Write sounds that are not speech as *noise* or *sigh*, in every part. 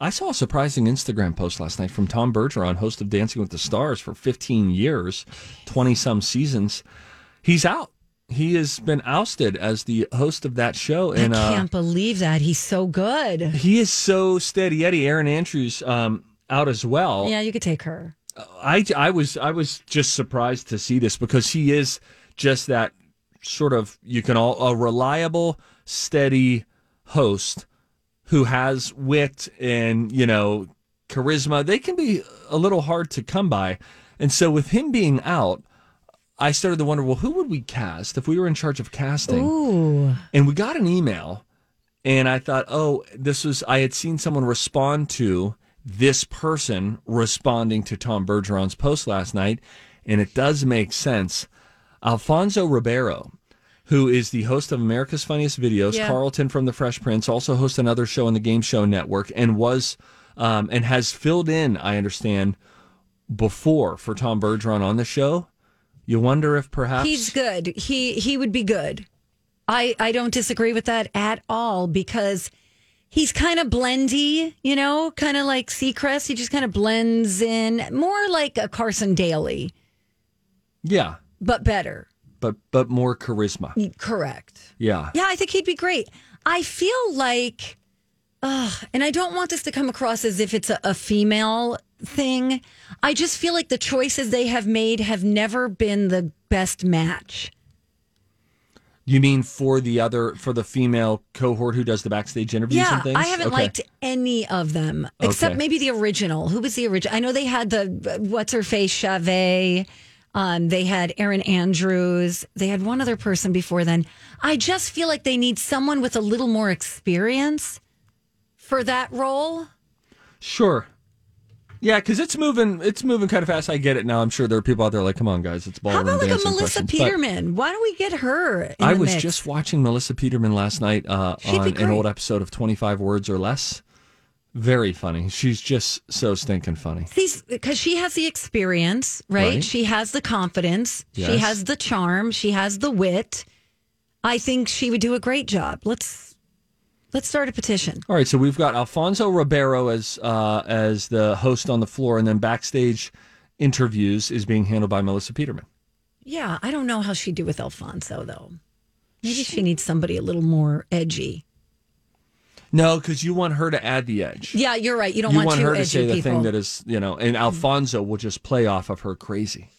I saw a surprising Instagram post last night from Tom Bergeron, host of Dancing with the Stars for 15 years, 20 some seasons. He's out. He has been ousted as the host of that show. And I uh, can't believe that. He's so good. he is so steady Eddie. Erin Andrews um, out as well. Yeah, you could take her. I, I was I was just surprised to see this because he is just that sort of you can all a reliable, steady host who has wit and you know charisma. They can be a little hard to come by, and so with him being out, I started to wonder, well, who would we cast if we were in charge of casting? Ooh. And we got an email, and I thought, oh, this was, I had seen someone respond to this person responding to Tom Bergeron's post last night, and it does make sense. Alfonso Ribeiro, who is the host of America's Funniest Videos, Yeah. Carlton from The Fresh Prince, also hosts another show on the Game Show Network, and was, um, and has filled in, I understand, before for Tom Bergeron on the show. You wonder if perhaps He's good. He he would be good. I I don't disagree with that at all because he's kind of blendy, you know, kind of like Seacrest. He just kind of blends in, more like a Carson Daly, yeah, but better. But but more charisma. Correct. Yeah. Yeah, I think he'd be great. I feel like, uh, and I don't want this to come across as if it's a, a female thing. I just feel like the choices they have made have never been the best match. You mean for the other for the female cohort who does the backstage interviews Yeah, and things? I haven't Okay. liked any of them except Okay. maybe the original. Who was the original? I know they had the what's her face Chavez. Um, they had Erin Andrews. They had one other person before then. I just feel like they need someone with a little more experience for that role. Sure. Yeah, because it's moving. It's moving kind of fast. I get it now. I'm sure there are people out there like, "Come on, guys, it's How ballroom about like a Melissa questions." But Peterman? Why don't we get her? In I was mix? just watching Melissa Peterman last night uh, on an old episode of 25 Words or Less. Very funny. She's just so stinking funny. because she has the experience, right? Right. She has the confidence. She has the charm. She has the wit. I think she would do a great job. Let's let's start a petition. All right, so we've got Alfonso Ribeiro as uh, as the host on the floor, and then backstage interviews is being handled by Melissa Peterman. Yeah, I don't know how she'd do with Alfonso though. Maybe she needs somebody a little more edgy. No, because you want her to add the edge. Yeah, you're right. You don't you want, want her to say the people. thing that is, you know, and Alfonso will just play off of her crazy.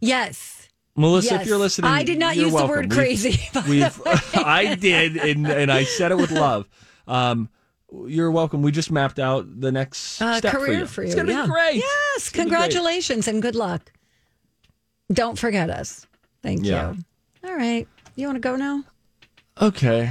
yes. Melissa, Yes. if you're listening, I did not use the welcome. word We've- crazy, *laughs* the We've, *laughs* I did, and, and I said it with *laughs* love. Um, you're welcome. We just mapped out the next Uh, step career for for you. you. It's gonna yeah. be great. Yes, It's congratulations and good luck. Don't forget us. Thank Yeah. you. All right. You want to go now? Okay.